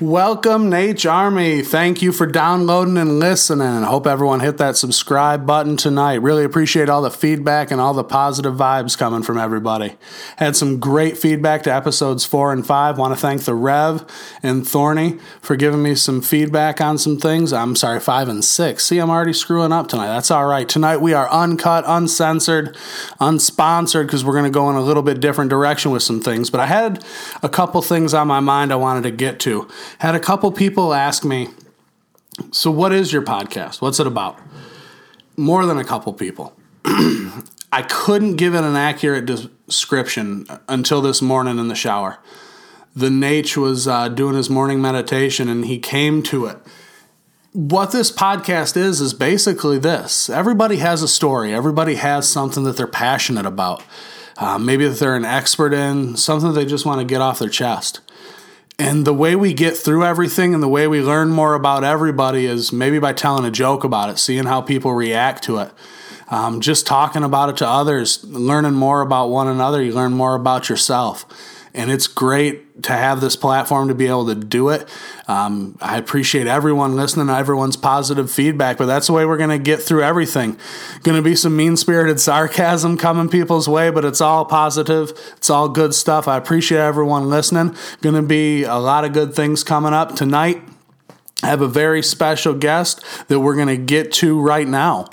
Welcome, Nate Army. Thank you for downloading and listening. Hope everyone hit that subscribe button tonight. Really appreciate all the feedback and all the positive vibes coming from everybody. Had some great feedback to episodes four and five. Want to thank the Rev and Thorny for giving me some feedback on some things. I'm sorry, five and six. See, I'm already screwing up tonight. That's all right. Tonight we are uncut, uncensored, unsponsored because we're going to go in a little bit different direction with some things. But I had a couple things on my mind I wanted to get to. Had a couple people ask me, So, what is your podcast? What's it about? More than a couple people. I couldn't give it an accurate description until this morning in the shower. The Nate was uh, doing his morning meditation and he came to it. What this podcast is, is basically this everybody has a story, everybody has something that they're passionate about. Uh, maybe that they're an expert in, something they just want to get off their chest. And the way we get through everything and the way we learn more about everybody is maybe by telling a joke about it, seeing how people react to it. Um, just talking about it to others, learning more about one another, you learn more about yourself and it's great to have this platform to be able to do it. Um, I appreciate everyone listening, everyone's positive feedback, but that's the way we're going to get through everything. Going to be some mean spirited sarcasm coming people's way, but it's all positive. It's all good stuff. I appreciate everyone listening. Going to be a lot of good things coming up tonight. I have a very special guest that we're going to get to right now.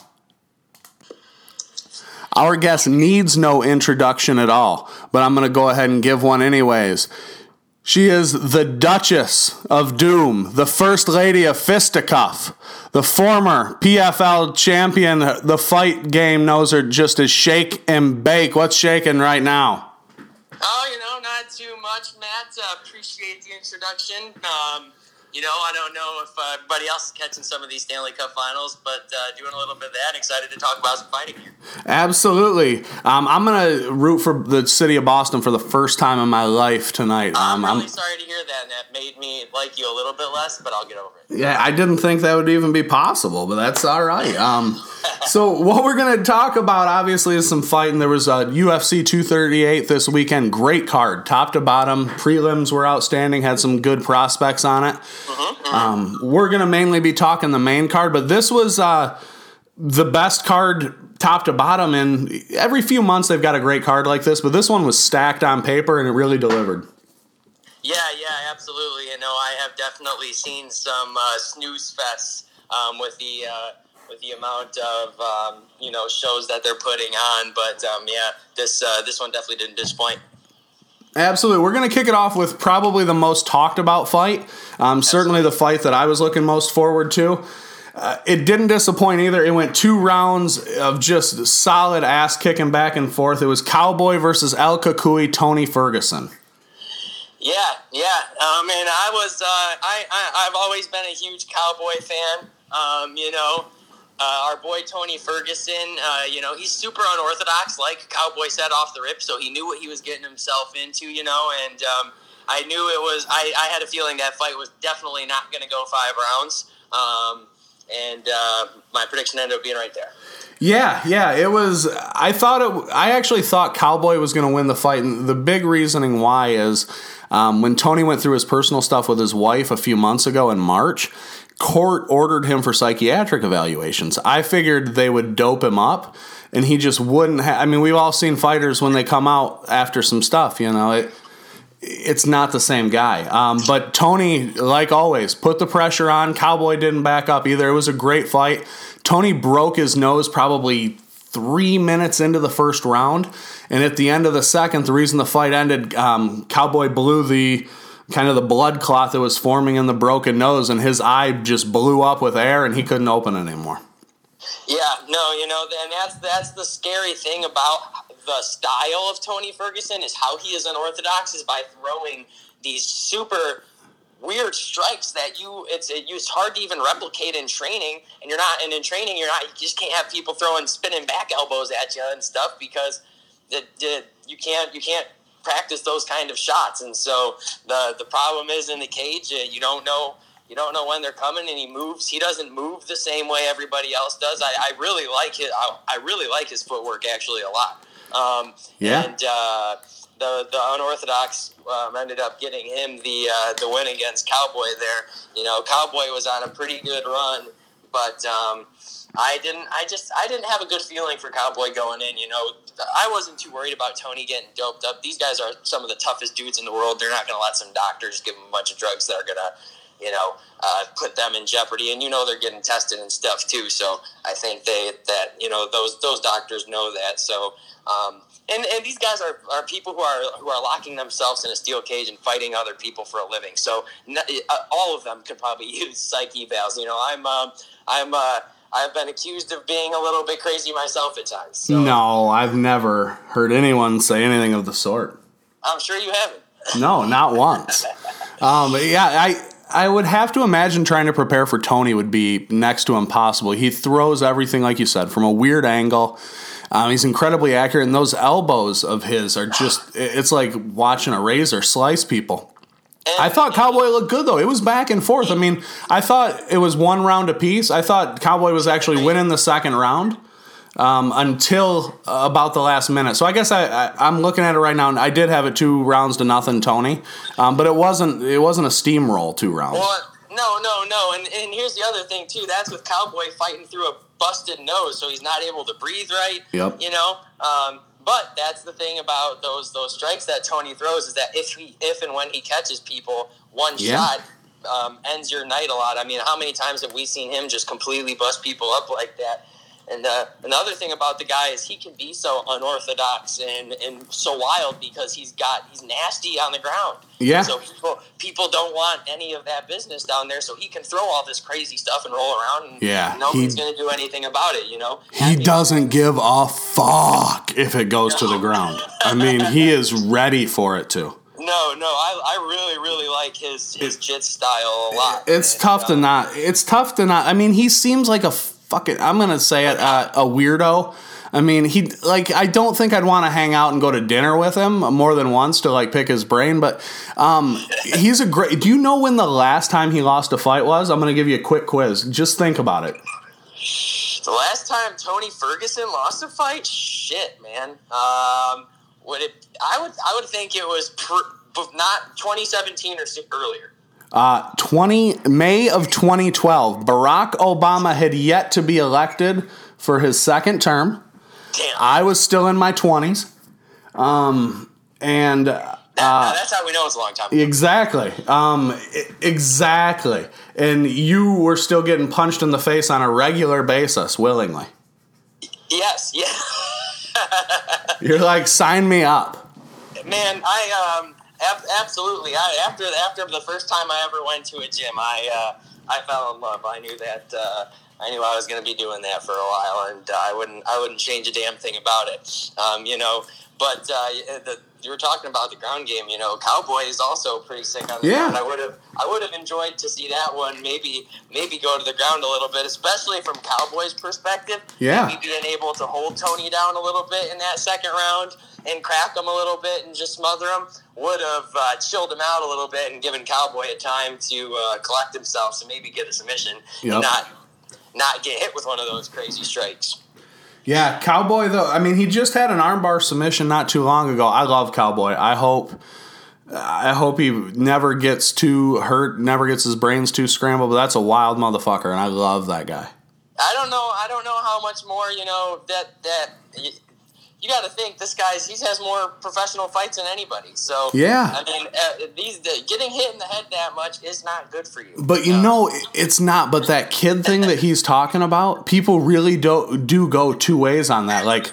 Our guest needs no introduction at all, but I'm going to go ahead and give one anyways. She is the Duchess of Doom, the First Lady of Fisticuff, the former PFL champion. The fight game knows her just as shake and bake. What's shaking right now? Oh, you know, not too much, Matt. Uh, appreciate the introduction. Um, you know, I don't know if uh, everybody else is catching some of these Stanley Cup finals, but uh, doing a little bit of that. Excited to talk about some fighting here. Absolutely. Um, I'm going to root for the city of Boston for the first time in my life tonight. Um, I'm really I'm, sorry to hear that. And that made me like you a little bit less, but I'll get over it. Yeah, I didn't think that would even be possible, but that's all right. Um, so what we're going to talk about, obviously, is some fighting. There was a UFC 238 this weekend. Great card, top to bottom. Prelims were outstanding. Had some good prospects on it. Mm-hmm, Um, we're going to mainly be talking the main card, but this was uh, the best card top to bottom. And every few months they've got a great card like this, but this one was stacked on paper and it really delivered. Yeah, yeah, absolutely. You know, I have definitely seen some uh, snooze fests um, with the. Uh, with the amount of um, you know shows that they're putting on. But um, yeah, this uh, this one definitely didn't disappoint. Absolutely. We're going to kick it off with probably the most talked about fight. Um, certainly the fight that I was looking most forward to. Uh, it didn't disappoint either. It went two rounds of just solid ass kicking back and forth. It was Cowboy versus El Cucuy, Tony Ferguson. Yeah, yeah. Um, and I was, uh, I, I, have always been a huge Cowboy fan. Um, you know, uh, our boy Tony Ferguson, uh, you know, he's super unorthodox, like Cowboy said off the rip, so he knew what he was getting himself into, you know, and um, I knew it was, I, I, had a feeling that fight was definitely not going to go five rounds. Um, and uh, my prediction ended up being right there. Yeah, yeah, it was. I thought it. I actually thought Cowboy was going to win the fight, and the big reasoning why is um, when Tony went through his personal stuff with his wife a few months ago in March court ordered him for psychiatric evaluations. I figured they would dope him up and he just wouldn't I mean, we've all seen fighters when they come out after some stuff, you know, it, it's not the same guy. Um, but Tony, like always, put the pressure on. Cowboy didn't back up either. It was a great fight. Tony broke his nose probably three minutes into the first round. And at the end of the second, the reason the fight ended, um, Cowboy blew the kind of the blood clot that was forming in the broken nose, and his eye just blew up with air, and he couldn't open it anymore. Yeah, no, you know, and that's that's the scary thing about the style of Tony Ferguson is how he is unorthodox is by throwing these super weird strikes that you it's it's hard to even replicate in training and you're not and in training you're not you just can't have people throwing spinning back elbows at you and stuff because the, the, you can't you can't practice those kind of shots. And so the the problem is in the cage, uh, you don't know you don't know when they're coming, and he moves. He doesn't move the same way everybody else does. I, I really like his I, I, really like his footwork actually a lot. Um, yeah. And uh, the the unorthodox um, ended up getting him the uh, the win against Cowboy. There, you know, Cowboy was on a pretty good run, but um, I didn't. I just I didn't have a good feeling for Cowboy going in. You know, I wasn't too worried about Tony getting doped up. These guys are some of the toughest dudes in the world. They're not going to let some doctors give them a bunch of drugs that are going to you know, uh, put them in jeopardy. And you know they're getting tested and stuff too. So I think they that you know those those doctors know that. So um, and and these guys are, are people who are who are locking themselves in a steel cage and fighting other people for a living. So uh, all of them could probably use psych evals. You know, I'm um, I'm. Uh, I've been accused of being a little bit crazy myself at times. So. No, I've never heard anyone say anything of the sort. I'm sure you haven't. No, not once. um, yeah, I I would have to imagine trying to prepare for Tony would be next to impossible. He throws everything, like you said, from a weird angle. Um, he's incredibly accurate, and those elbows of his are just—it's like watching a razor slice people. I thought Cowboy looked good though. It was back and forth. I mean, I thought it was one round apiece. I thought Cowboy was actually winning the second round um, until about the last minute. So I guess I, I am looking at it right now, and I did have it two rounds to nothing, Tony. Um, but it wasn't it wasn't a steamroll two rounds. Well, no, no, no. And and here's the other thing too. That's with Cowboy fighting through a busted nose, so he's not able to breathe right. Yep. You know. Um, but that's the thing about those those strikes that Tony throws is that if he if and when he catches people, one yeah. shot um, ends your night a lot. I mean, how many times have we seen him just completely bust people up like that? And uh, another thing about the guy is he can be so unorthodox and, and so wild because he's got he's nasty on the ground. Yeah. So people people don't want any of that business down there. So he can throw all this crazy stuff and roll around. And yeah. Nobody's going to do anything about it. You know. He doesn't give a fuck if it goes no. to the ground. I mean, he is ready for it to. No, no, I, I really, really like his his jit style a lot. It's and, tough to not. It's tough to not. I mean, he seems like a fuck it, I'm gonna say it, uh, a weirdo. I mean, he like I don't think I'd want to hang out and go to dinner with him more than once to like pick his brain, but um, he's a great. Do you know when the last time he lost a fight was? I'm gonna give you a quick quiz. Just think about it. The last time Tony Ferguson lost a fight, shit, man. Um, would it? I would. I would think it was not 2017 or earlier. Uh, 20 May of 2012, Barack Obama had yet to be elected for his second term. Damn. I was still in my 20s. Um, and uh, that's how we know it's a long time. Ago. Exactly. Um, exactly. And you were still getting punched in the face on a regular basis, willingly. Yes. Yeah. You're like, sign me up. Man, I um, absolutely. I, after after the first time I ever went to a gym, I uh, I fell in love. I knew that uh, I knew I was going to be doing that for a while, and uh, I wouldn't I wouldn't change a damn thing about it. Um, you know, but uh, the, you were talking about the ground game. You know, Cowboy is also pretty sick on the yeah. ground. I would have I would have enjoyed to see that one maybe maybe go to the ground a little bit, especially from Cowboy's perspective. Yeah, maybe being able to hold Tony down a little bit in that second round and crack him a little bit and just smother him would have uh, chilled him out a little bit and given Cowboy a time to uh, collect himself, and maybe get a submission yep. and not not get hit with one of those crazy strikes. Yeah, Cowboy though. I mean, he just had an armbar submission not too long ago. I love Cowboy. I hope. I hope he never gets too hurt, never gets his brains too scrambled. But that's a wild motherfucker, and I love that guy. I don't know. I don't know how much more you know that that you got to think this guy's he has more professional fights than anybody. So yeah, I mean, uh, these the, getting hit in the head that much is not good for you. But you um, know, it's not. But that kid thing that he's talking about, people really do do go two ways on that. Like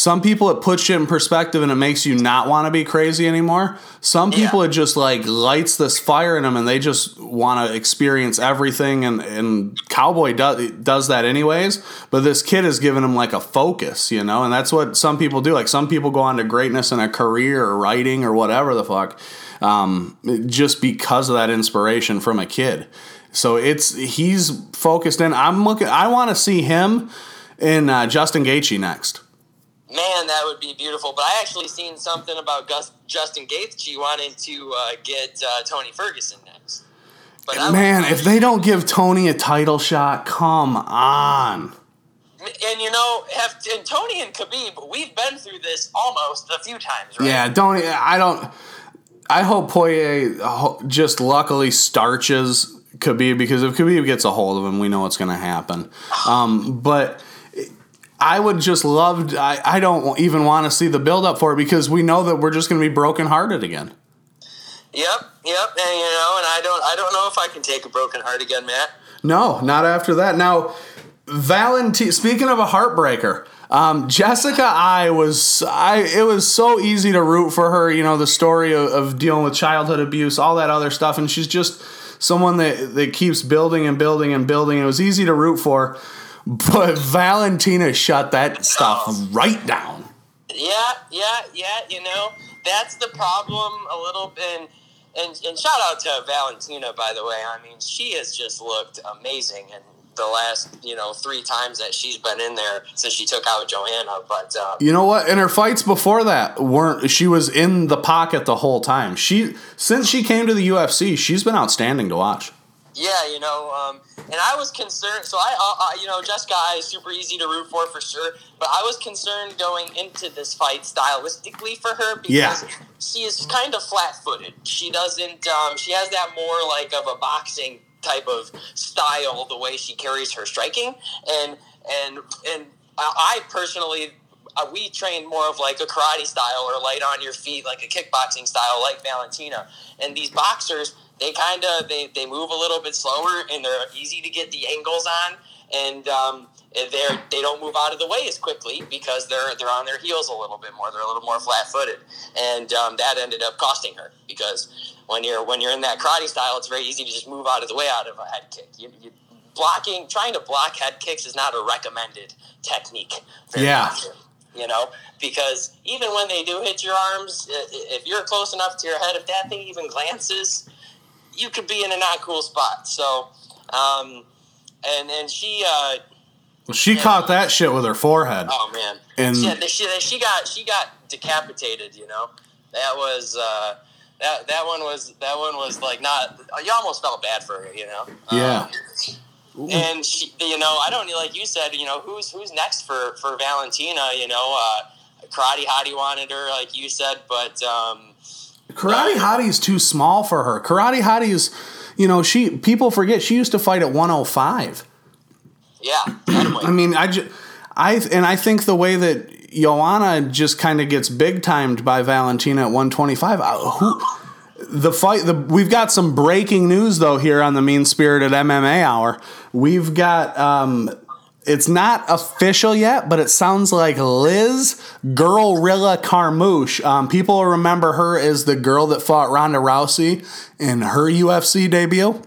some people it puts you in perspective and it makes you not want to be crazy anymore. Some people yeah. it just like lights this fire in them and they just want to experience everything. And, and Cowboy does does that anyways. But this kid is giving him like a focus, you know, and that's what some people do. Like some people go on to greatness in a career or writing or whatever the fuck, um, just because of that inspiration from a kid. So it's he's focused in. I'm looking. I want to see him in uh, Justin Gaethje next. Man, that would be beautiful. But I actually seen something about Gus, Justin Gaethje wanting to uh, get uh, Tony Ferguson next. But Man, if they don't give Tony a title shot, come on. And you know, have and Tony and Khabib, we've been through this almost a few times, right? Yeah, don't I don't. I hope Poirier just luckily starches Khabib because if Khabib gets a hold of him, we know what's going to happen. Um, but I would just love. I, I don't even want to see the build up for it because we know that we're just going to be brokenhearted again. Yep, yep, and you know, and I don't, I don't know if I can take a broken heart again, Matt. No, not after that. Now, Valentina. Speaking of a heartbreaker, um, Jessica, I was, I it was so easy to root for her. You know, the story of, of dealing with childhood abuse, all that other stuff, and she's just someone that that keeps building and building and building. It was easy to root for, but Valentina shut that stuff right down. Yeah, yeah, yeah. You know, that's the problem a little bit. And, and shout out to Valentina, by the way. I mean, she has just looked amazing, and the last you know three times that she's been in there since she took out Joanna. But uh, you know what? In her fights before that, weren't she was in the pocket the whole time? She since she came to the UFC, she's been outstanding to watch. Yeah, you know, um, and I was concerned. So I, uh, uh, you know, Jessica is super easy to root for for sure. But I was concerned going into this fight stylistically for her because yeah. she is kind of flat-footed. She doesn't. Um, she has that more like of a boxing type of style, the way she carries her striking, and and and I personally uh, we train more of like a karate style or light on your feet, like a kickboxing style, like Valentina. And these boxers, they kind of they, they move a little bit slower and they're easy to get the angles on, and um, they're they don't move out of the way as quickly because they're they're on their heels a little bit more. They're a little more flat footed, and um, that ended up costing her because when you're when you're in that karate style, it's very easy to just move out of the way out of a head kick. You, you, blocking, trying to block head kicks is not a recommended technique. yeah. Often, you know, because even when they do hit your arms, if you're close enough to your head, if that thing even glances, you could be in a not cool spot. So, um, and and she. Uh, well, she caught that shit with her forehead. Oh man! And yeah, she, she got she got decapitated. You know, that was uh, that that one was that one was like not. You almost felt bad for her, you know. Yeah. Um, and she, you know, I don't like you said, you know, who's who's next for for Valentina? You know, uh, Karate Hottie wanted her, like you said, but um, Karate Hottie is too small for her. Karate Hottie is, you know, she people forget she used to fight at 105. Yeah, I mean, I just, I and I think the way that Joanna just kind of gets big timed by Valentina at 125. Uh, who the fight the we've got some breaking news though here on the Mean Spirited MMA Hour. We've got um it's not official yet, but it sounds like Liz Girlrilla Carmouche. Um, people remember her as the girl that fought Ronda Rousey in her UFC debut.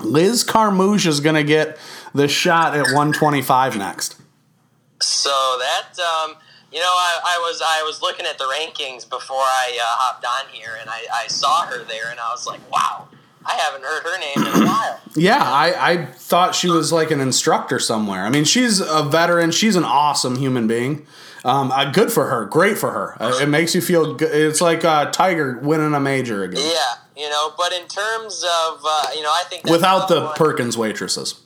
Liz Carmouche is going to get the shot at 125 next. So that um, you know, I, I, was I was looking at the rankings before I uh, hopped on here, and I, I saw her there, and I was like, wow. I haven't heard her name in a while. yeah, I, I thought she was like an instructor somewhere. I mean, she's a veteran. She's an awesome human being. Um, uh, good for her. Great for her. Uh, it makes you feel good. It's like uh, Tiger winning a major again. Yeah, you know. But in terms of, uh, you know, I think without the one. Perkins waitresses.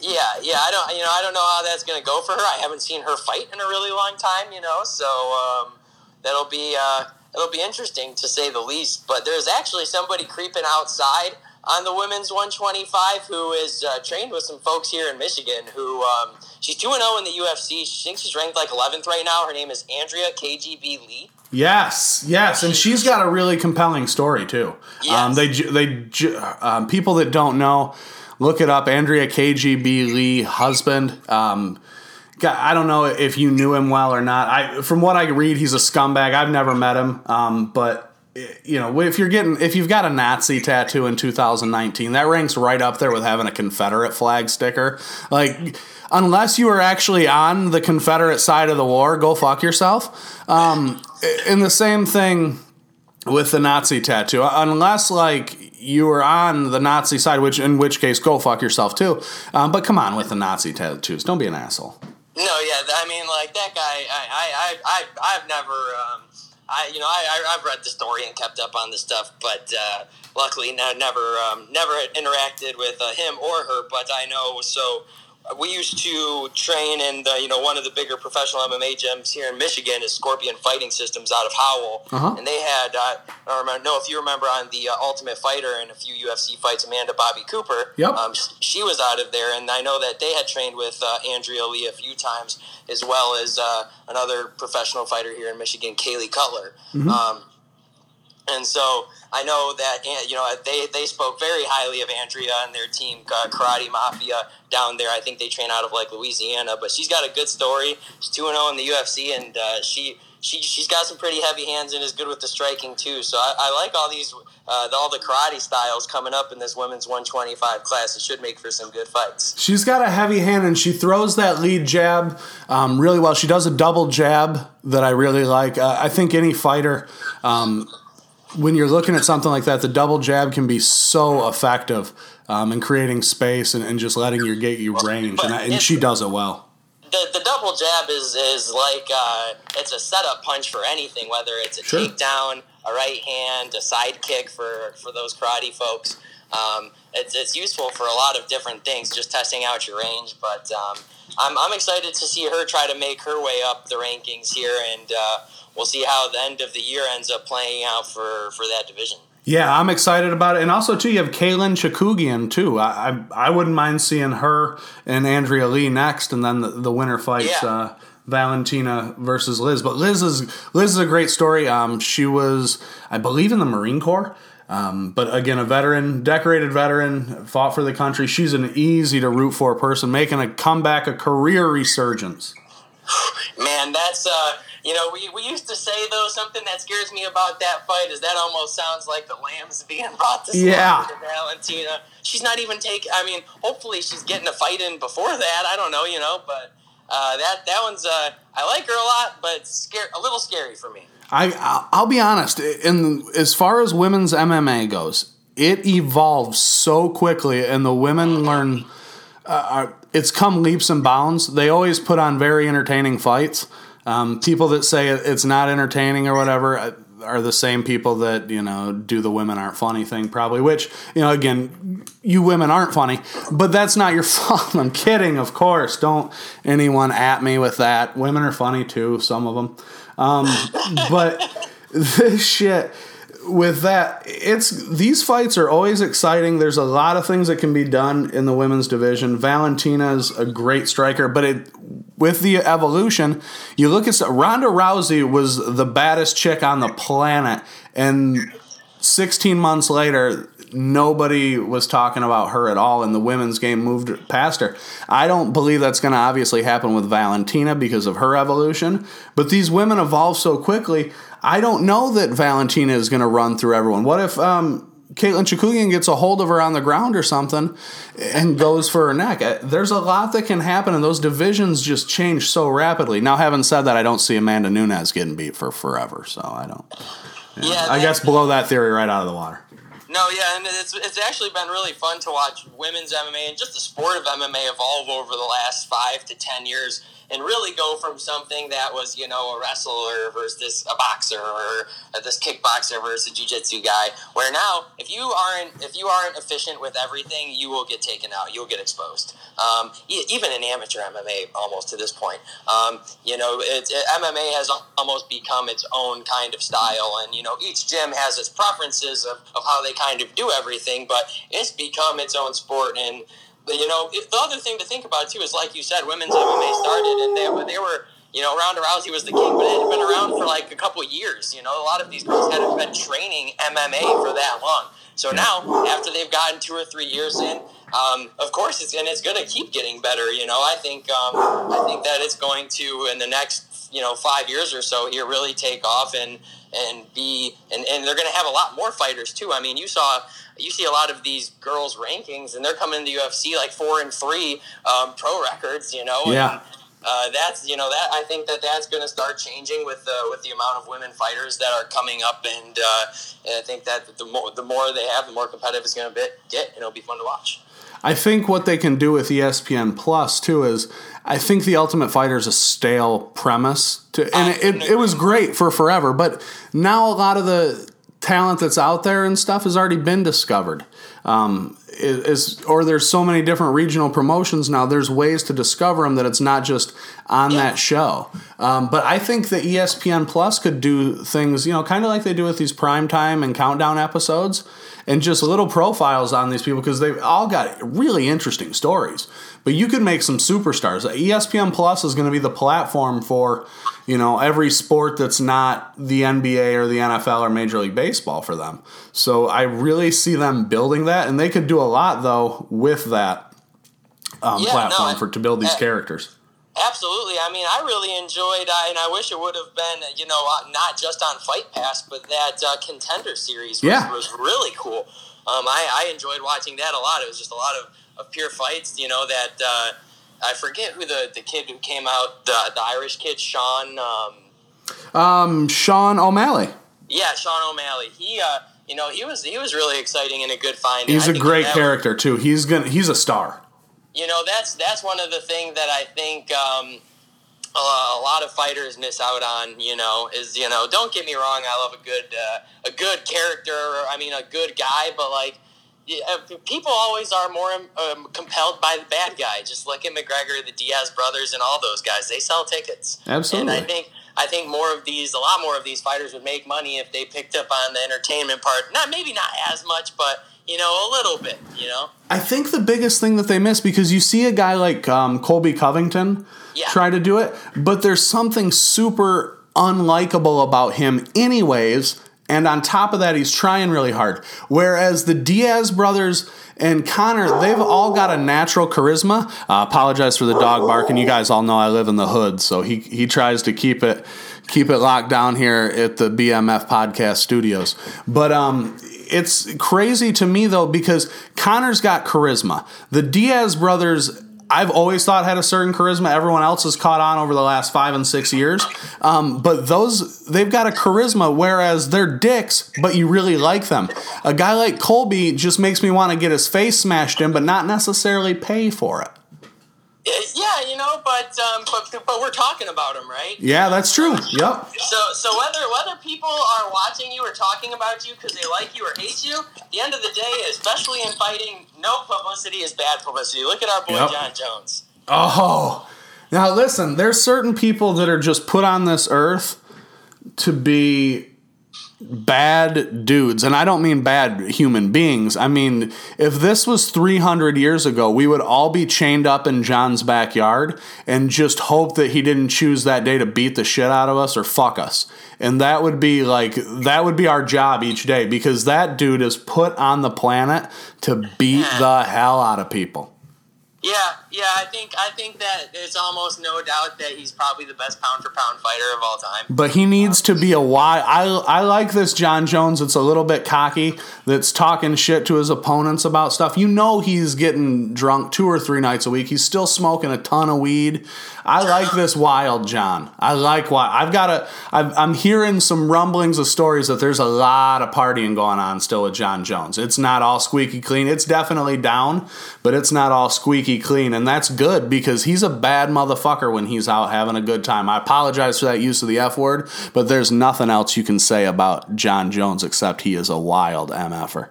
Yeah, yeah, I don't, you know, I don't know how that's going to go for her. I haven't seen her fight in a really long time, you know, so um, that'll be uh, it'll be interesting to say the least. But there's actually somebody creeping outside on the women's 125 who is uh, trained with some folks here in Michigan. Who um, she's two and zero oh in the UFC. She thinks she's ranked like 11th right now. Her name is Andrea KGB Lee. Yes, yes, and she's got a really compelling story too. Yes. Um, they they um, people that don't know Look it up. Andrea KGB Lee, husband. Um, I don't know if you knew him well or not. I, from what I read, he's a scumbag. I've never met him, um, but you know, if you're getting if you've got a Nazi tattoo in 2019, that ranks right up there with having a Confederate flag sticker. Like, unless you were actually on the Confederate side of the war, go fuck yourself. Um, and the same thing with the Nazi tattoo, unless like you were on the Nazi side, which in which case go fuck yourself too. Um, but come on with the Nazi tattoos, don't be an asshole. No, yeah, I mean like that guy. I I I I've never. Um, I you know I I've read the story and kept up on the stuff, but uh, luckily no, never um, never interacted with uh, him or her. But I know so we used to train in the, you know one of the bigger professional MMA gyms here in Michigan is Scorpion Fighting Systems out of Howell, Uh-huh. and they had uh, I don't remember, know if you remember on the uh, Ultimate Fighter and a few UFC fights, Amanda Bobby Cooper. Yep. Um, she was out of there, and I know that they had trained with uh, Andrea Lee a few times, as well as uh, another professional fighter here in Michigan, Kaylee Cutler. Um, and so I know that eh, you know they, they spoke very highly of Andrea and their team, uh, Karate Mafia, down there. I think they train out of like Louisiana, but she's got a good story. She's two and zero in the UFC, and uh, she she she's got some pretty heavy hands and is good with the striking too. So I, I like all these uh, all the karate styles coming up in this women's 125 class. It should make for some good fights. She's got a heavy hand and she throws that lead jab um, really well. She does a double jab that I really like. Uh, I think any fighter, um, when you're looking at something like that, the double jab can be so effective um, in creating space and, and just letting your get you range. And, and she does it well. the, the double jab is is like uh, it's a setup punch for anything, whether it's a Sure. takedown, a right hand, a side kick for for those karate folks. Um, it's, it's useful for a lot of different things, just testing out your range. But um, I'm, I'm excited to see her try to make her way up the rankings here, and uh, we'll see how the end of the year ends up playing out for, for that division. Yeah, I'm excited about it. And also, too, you have Katlyn Chookagian, too. I, I, I wouldn't mind seeing her and Andrea Lee next, and then the, the winner fights Yeah. uh, Valentina versus Liz. But Liz is Liz is a great story. Um, she was, I believe, in the Marine Corps. Um, but again, a veteran, decorated veteran, fought for the country. She's an easy to root for person, making a comeback, a career resurgence. Man, that's uh, you know, we, we used to say though something that scares me about that fight is that almost sounds like the lambs being brought to Yeah. to Valentina. She's not even taking. I mean, hopefully she's getting a fight in before that. I don't know, you know, but uh, that that one's uh, I like her a lot, but scare a little scary for me. I I'll- be honest. In as far as women's MMA goes, it evolves so quickly, and the women learn. Uh, it's come leaps and bounds. They always put on very entertaining fights. Um, people that say it's not entertaining or whatever uh, are the same people that you know do the women aren't funny thing probably. Which you know again, you women aren't funny, but that's not your fault. I'm kidding, of course. Don't anyone at me with that. Women are funny too, some of them. Um, but this shit with that it's these fights are always exciting. There's a lot of things that can be done in the women's division. Valentina's a great striker but it with the evolution you look at ronda rousey was the baddest chick on the planet and 16 months later nobody was talking about her at all and the women's game moved past her i don't believe that's going to obviously happen with valentina because of her evolution but these women evolve so quickly i don't know that valentina is going to run through everyone what if um, Katlyn Chookagian gets a hold of her on the ground or something and goes for her neck. Uh, There's a lot that can happen, and those divisions just change so rapidly. Now, having said that, I don't see Amanda Nunes getting beat for forever, so I don't. Yeah, I guess blow that theory right out of the water. No, yeah, and it's it's actually been really fun to watch women's MMA and just the sport of MMA evolve over the last five to ten years, and really go from something that was you know a wrestler versus a boxer or this kickboxer versus a jiu-jitsu guy, where now if you aren't if you aren't efficient with everything, you will get taken out, you'll get exposed. Um, even in amateur MMA, almost to this point, um, you know, it, MMA has almost become its own kind of style, and you know, each gym has its preferences of, of how they kind of do everything, but it's become its own sport. And you know, the other thing to think about too is, like you said, women's MMA started, and they were they were. You know, Ronda Rousey was the king, but it had been around for like a couple of years. You know, a lot of these girls hadn't been training MMA for that long. So now, after they've gotten two or three years in, um, of course, it's and it's going to keep getting better. You know, I think um, I think that it's going to in the next you know five years or so here really take off and and be and, and they're going to have a lot more fighters too. I mean, you saw you see a lot of these girls rankings and they're coming to UFC like four and three um, pro records. You know, Yeah. And, uh, that's you know that I think that that's going to start changing with the with the amount of women fighters that are coming up, and, uh, and I think that the more the more they have, the more competitive it's going to get, and it'll be fun to watch. I think what they can do with ESPN Plus too is I think the Ultimate Fighter is a stale premise, to, and it, it, it was great for forever, but now a lot of the talent that's out there and stuff has already been discovered. Um, is, or there's so many different regional promotions now. There's ways to discover them that it's not just on Yeah. that show. Um, but I think that ESPN Plus could do things, you know, kind of like they do with these primetime and countdown episodes, and just little profiles on these people because they've all got really interesting stories. But you could make some superstars. ESPN Plus is going to be the platform for, you know, every sport that's not the NBA or the NFL or Major League Baseball for them. So I really see them building that, and they could do a lot though with that um, Yeah, no, platform and- for to build these uh, characters. Absolutely. I mean, I really enjoyed, uh, and I wish it would have been, you know, uh, not just on Fight Pass, but that uh, Contender series was, Yeah. was really cool. Um, I, I enjoyed watching that a lot. It was just a lot of, of pure fights, you know, that uh, I forget who the, the kid who came out, the, the Irish kid, Sean. Um, Um, Sean O'Malley. yeah, Sean O'Malley. He, uh, you know, he was he was really exciting and a good find. He's I a great character too. He's gonna he's a star. You know that's that's one of the things that I think um, a, a lot of fighters miss out on. You know, is you know, don't get me wrong, I love a good uh, a good character. I mean, a good guy, but like. uh, People always are more um, compelled by the bad guy. Just look at McGregor, the Diaz brothers, and all those guys. They sell tickets. Absolutely. And I think I think more of these, a lot more of these fighters would make money if they picked up on the entertainment part. Not maybe not as much, but you know, a little bit. You know. I think the biggest thing that they miss because you see a guy like um, Colby Covington Yeah. try to do it, but there's something super unlikable about him, anyways. And on top of that, he's trying really hard. Whereas the Diaz brothers and Conor, they've all got a natural charisma. Uh, apologize for the dog barking. You guys all know I live in the hood, so he he tries to keep it keep it locked down here at the BMF podcast studios. But um, it's crazy to me though because Conor's got charisma. The Diaz brothers. I've always thought had a certain charisma. Everyone else has caught on over the last five and six years. Um, but those, they've got a charisma, whereas they're dicks, but you really like them. A guy like Colby just makes me want to get his face smashed in, but not necessarily pay for it. Yeah, you know, but um, but but we're talking about him, right? Yeah, that's true. Yep. So so whether whether people are watching you or talking about you because they like you or hate you, at the end of the day, especially in fighting, no publicity is bad publicity. Look at our boy Yep. Jon Jones. Oh, now listen. There's certain people that are just put on this earth to be bad dudes, and I don't mean bad human beings. I mean, if this was 300 years ago, we would all be chained up in Jon's backyard and just hope that he didn't choose that day to beat the shit out of us or fuck us. And that would be like that would be our job each day because that dude is put on the planet to beat the hell out of people. Yeah, yeah, I think I think that it's almost no doubt that he's probably the best pound for pound fighter of all time. But he needs to be a why. I I like this Jon Jones. It's a little bit cocky. That's talking shit to his opponents about stuff. You know he's getting drunk two or three nights a week. He's still smoking a ton of weed. I like this wild Jon. I like why I've got a. I've, I'm hearing some rumblings of stories that there's a lot of partying going on still with Jon Jones. It's not all squeaky clean. It's definitely down, but it's not all squeaky clean, and that's good because he's a bad motherfucker when he's out having a good time. I apologize for that use of the F word, but there's nothing else you can say about Jon Jones except he is a wild MFer.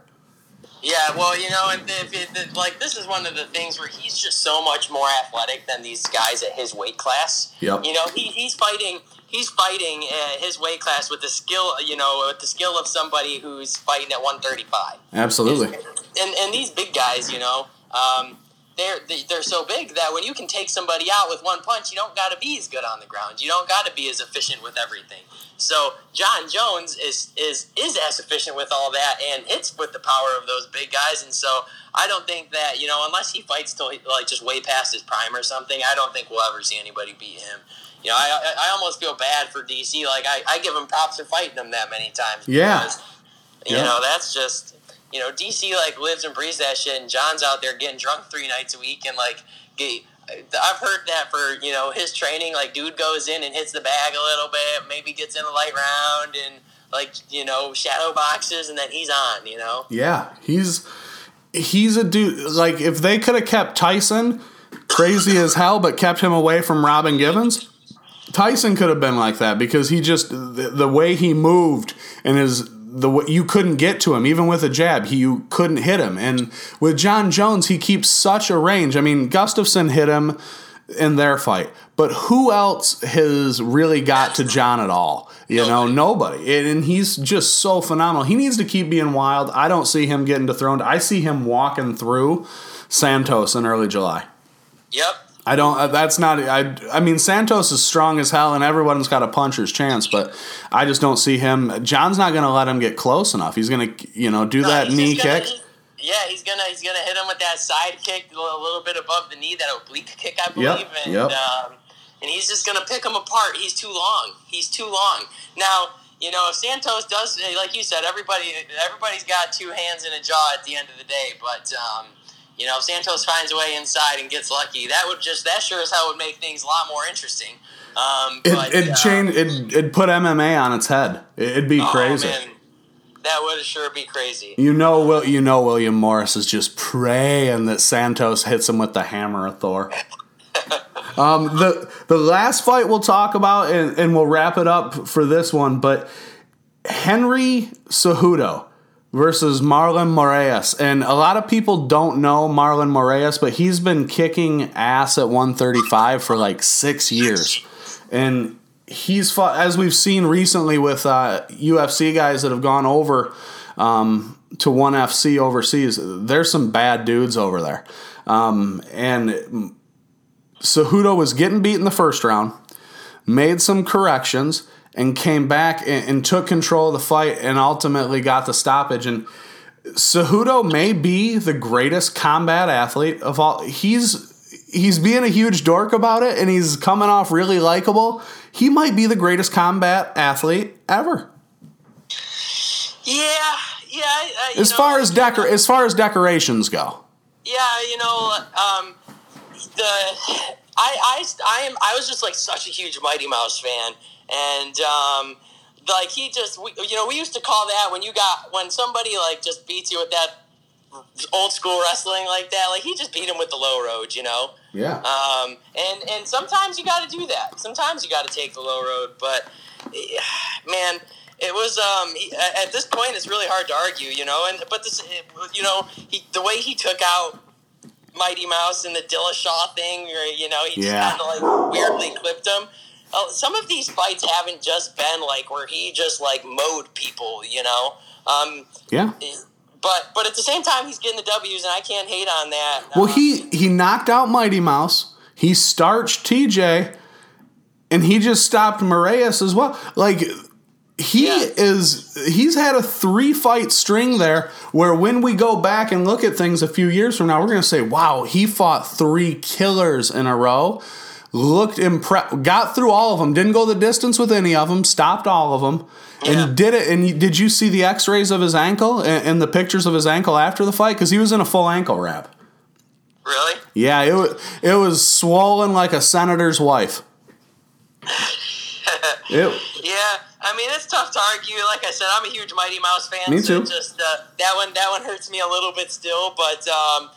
Yeah, well, you know, and if it, it- like this is one of the things where he's just so much more athletic than these guys at his weight class. Yep. You know, he, he's fighting. He's fighting uh, his weight class with the skill, you know, with the skill of somebody who's fighting at 135. Absolutely. And and these big guys, you know, um, they're they- they're so big that when you can take somebody out with one punch, you don't got to be as good on the ground. You don't got to be as efficient with everything. So Jon Jones is is is as efficient with all that and hits with the power of those big guys. And so I don't think that you know unless he fights till he, like just way past his prime or something, I don't think we'll ever see anybody beat him. You know, I, I, I almost feel bad for DC. Like I, I give him props for fighting them that many times. Yeah. because, You know, that's just you know, DC like lives and breathes that shit, and Jon's out there getting drunk three nights a week, and like, get, I've heard that for you know his training. Like, dude goes in and hits the bag a little bit, maybe gets in a light round, and like you know shadow boxes, and then he's on. You know, Yeah, he's he's a dude. Like if they could have kept Tyson crazy as hell, but kept him away from Robin Givens, Tyson could have been like that because he just the, the way he moved and his the you couldn't get to him even with a jab. He you couldn't hit him. And with Jon Jones, he keeps such a range. I mean, Gustafsson hit him in their fight, but who else has really got to Jon at all? You know, nobody. And he's just so phenomenal. He needs to keep being wild. I don't see him getting dethroned. I see him walking through Santos in early July. Yep. I don't. Uh, that's not. I. I mean, Santos is strong as hell, and everyone's got a puncher's chance. But I just don't see him. Jon's not going to let him get close enough. He's going to, you know, do no, that knee gonna, kick. yeah, he's gonna he's gonna hit him with that side kick a little bit above the knee, that oblique kick, I believe. Yep, and yep. Um, and he's just gonna pick him apart. He's too long. He's too long. Now, you know, if Santos does, like you said, everybody everybody's got two hands and a jaw at the end of the day. But um, you know, if Santos finds a way inside and gets lucky, that would just that sure as hell would make things a lot more interesting. Um, it, but, it'd uh, change. It'd, it'd put MMA on its head. It'd be oh, crazy. Man, that would sure be crazy. You know, Will. You know, William Morris is just praying that Santos hits him with the hammer of Thor. um, the the last fight we'll talk about, and, and we'll wrap it up for this one. But Henry Cejudo versus Marlon Moraes. And a lot of people don't know Marlon Moraes, but he's been kicking ass at 135 for like six years. And he's fought, as we've seen recently with uh, UFC guys that have gone over um, to ONE FC overseas, there's some bad dudes over there. Um, and Cejudo was getting beat in the first round, made some corrections and came back and, and, took control of the fight and ultimately got the stoppage. And Cejudo may be the greatest combat athlete of all. He's he's being a huge dork about it, and he's coming off really likable. He might be the greatest combat athlete ever. Yeah, yeah. Uh, as know, far as decor, as far as decorations go. Yeah, you know, um, the I I I am I was just like such a huge Mighty Mouse fan and um, like he just we, you know we used to call that when you got when somebody like just beats you with that old school wrestling like that like he just beat him with the low road you know? Yeah. Um, and and sometimes you got to do that. Sometimes you got to take the low road but man it was um at this point it's really hard to argue you know? And but this you know he the way he took out Mighty Mouse and the Dillashaw thing, or you know, he yeah. just kind of like weirdly clipped him uh, some of these fights haven't just been like where he just like mowed people, you know. Um, yeah. But but at the same time, he's getting the W's, and I can't hate on that. Well, um, he he knocked out Mighty Mouse. He starched TJ, and he just stopped Moraes as well. Like he yeah. is he's had a three fight string there where when we go back and look at things a few years from now we're going to say wow he fought three killers in a row looked impressed, got through all of them, didn't go the distance with any of them, stopped all of them, yeah. and did it. And did you see the X-rays of his ankle and, and the pictures of his ankle after the fight? Because he was in a full ankle wrap. Really? Yeah, it was it was swollen like a senator's wife. it, yeah, I mean it's tough to argue. Like I said, I'm a huge Mighty Mouse fan. Me too. So just uh, that one, that one hurts me a little bit still, but. Um,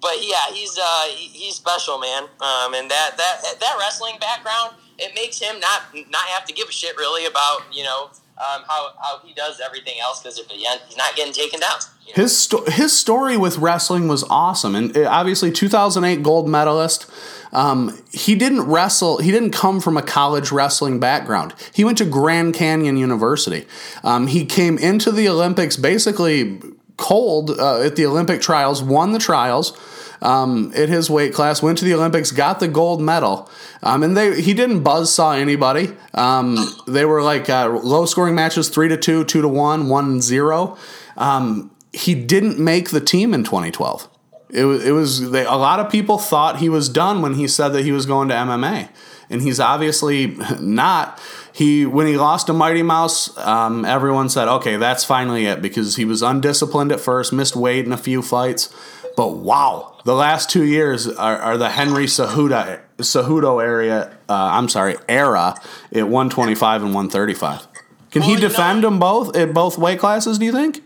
but yeah, he's uh, he's special, man. Um, and that that that wrestling background it makes him not not have to give a shit really about you know um, how how he does everything else because if he's not getting taken down. You know? His sto- his story with wrestling was awesome, and uh, obviously 2008 gold medalist. Um, he didn't wrestle. He didn't come from a college wrestling background. He went to Grand Canyon University. Um, he came into the Olympics basically cold uh, at the Olympic trials, won the trials. Um, at his weight class, went to the Olympics, got the gold medal, um, and they he didn't buzz saw anybody. Um, they were like uh, low scoring matches, three to two, two to one, one zero. Um, he didn't make the team in 2012. It was it was they, a lot of people thought he was done when he said that he was going to MMA, and he's obviously not he when he lost to Mighty Mouse, um, everyone said, "Okay, that's finally it," because he was undisciplined at first, missed weight in a few fights. But wow, the last two years are, are the Henry Cejudo, Cejudo area. Uh, I'm sorry, era at 125 and 135. Can well, he defend them both at both weight classes? Do you think?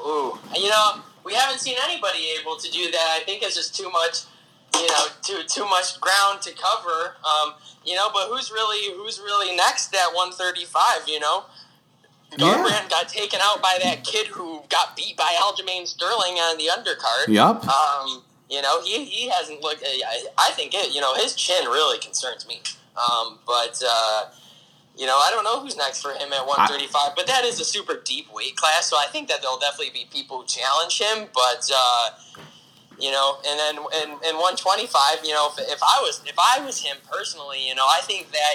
Ooh, you know, we haven't seen anybody able to do that. I think it's just too much you know, too too much ground to cover. Um, you know, but who's really who's really next at 135? You know, Garbrandt Yeah. got taken out by that kid who got beat by Aljamain Sterling on the undercard. Yep. Um, you know, he, he hasn't looked. I, I think it. You know, his chin really concerns me. Um, but uh, you know, I don't know who's next for him at 135. but that is a super deep weight class, so I think that there'll definitely be people who challenge him. But uh, you know, and then in, in 125, you know, if, if I was if I was him personally, you know, I think that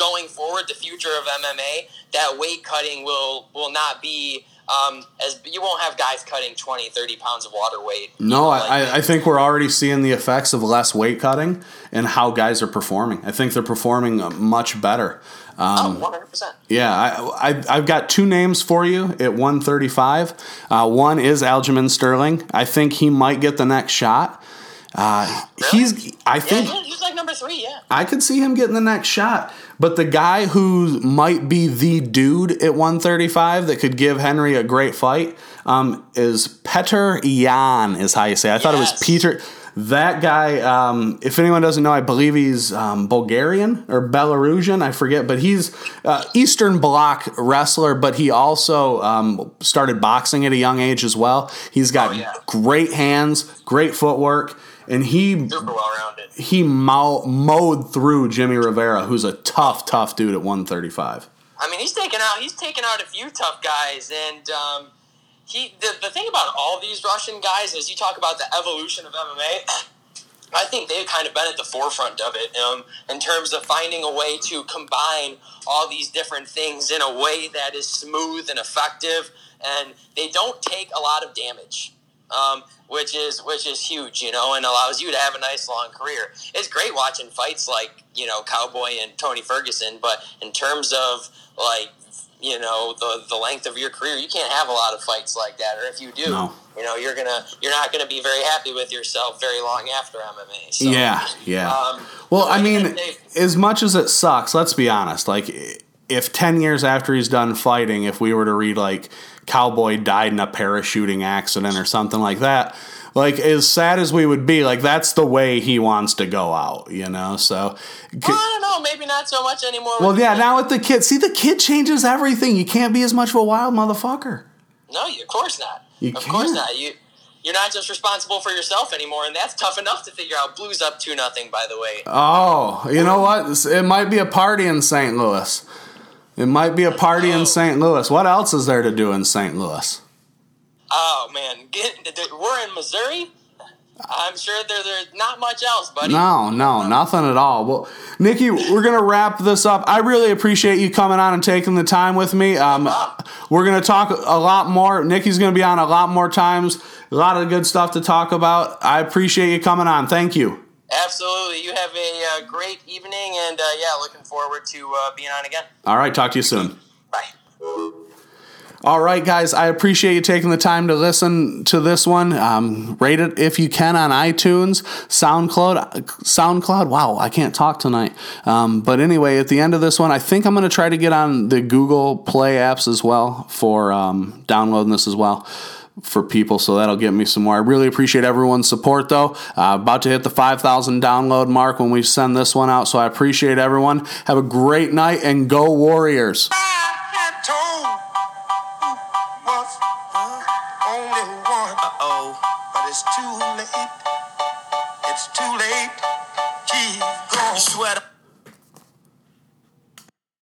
going forward, the future of MMA, that weight cutting will will not be um, as you won't have guys cutting 20, 30 pounds of water weight. No, I, like- I- I think we're already seeing the effects of less weight cutting and how guys are performing. I think they're performing uh, much better. Um, Oh, 100%. Yeah, I, I, I've got two names for you at 135. Uh, one is Aljamain Sterling. I think he might get the next shot. Uh, He's, I think, yeah, he's like number three, yeah. I could see him getting the next shot. But the guy who might be the dude at 135 that could give Henry a great fight um, is Petr Yan, is how you say. it. I thought it was Peter. That guy, um, if anyone doesn't know, I believe he's um, Bulgarian or Belarusian. I forget, but he's uh, Eastern Bloc wrestler. But he also um, started boxing at a young age as well. He's got Oh, yeah. great hands, great footwork, and he Super well he mow, mowed through Jimmy Rivera, who's a tough, tough dude at 135. I mean, he's taken out he's taken out a few tough guys, and um, he the, the thing about all these Russian guys is you talk about the evolution of MMA. I think they've kind of been at the forefront of it um, in terms of finding a way to combine all these different things in a way that is smooth and effective, and they don't take a lot of damage. Um, which is which is huge, you know, and allows you to have a nice long career. It's great watching fights like you know Cowboy and Tony Ferguson, but in terms of like you know the the length of your career, you can't have a lot of fights like that, or if you do, No. you know you're gonna you're not gonna be very happy with yourself very long after MMA. So, yeah, yeah. Um, well, I mean, as much as it sucks, let's be honest. Like, if 10 years after he's done fighting, if we were to read, like, Cowboy died in a parachuting accident or something like that, like, as sad as we would be, like, that's the way he wants to go out, you know? So, well, I don't know, maybe not so much anymore. well, yeah, now with the kid, see, the kid changes everything. You can't be as much of a wild motherfucker. No, you, of course not. You of course can't. not. You you're not just responsible for yourself anymore, and that's tough enough to figure out. Blues up two nothing, by the way. Oh, you know what? It might be a party in St. Louis. It might be a party Oh. in St. Louis. What else is there to do in St. Louis? Oh man, Get, we're in Missouri. I'm sure there, there's not much else, buddy. No, no, nothing at all. Well, Nikki, we're gonna wrap this up. I really appreciate you coming on and taking the time with me. Um, we're gonna talk a lot more. Nikki's gonna be on a lot more times. A lot of good stuff to talk about. I appreciate you coming on. Thank you. Absolutely. You have a uh, great evening, and uh, yeah, looking forward to uh, being on again. All right, talk to you soon. Bye. All right, guys, I appreciate you taking the time to listen to this one. Um, rate it if you can on iTunes, SoundCloud. SoundCloud. Wow, I can't talk tonight. Um, but anyway, at the end of this one, I think I'm going to try to get on the Google Play apps as well for um, downloading this as well for people. So that'll get me some more. I really appreciate everyone's support, though. Uh, about to hit the 5,000 download mark when we send this one out. So I appreciate everyone. Have a great night and go Warriors. I told was only one. Uh-oh. But it's too late. It's too late. Keep going. Sweater.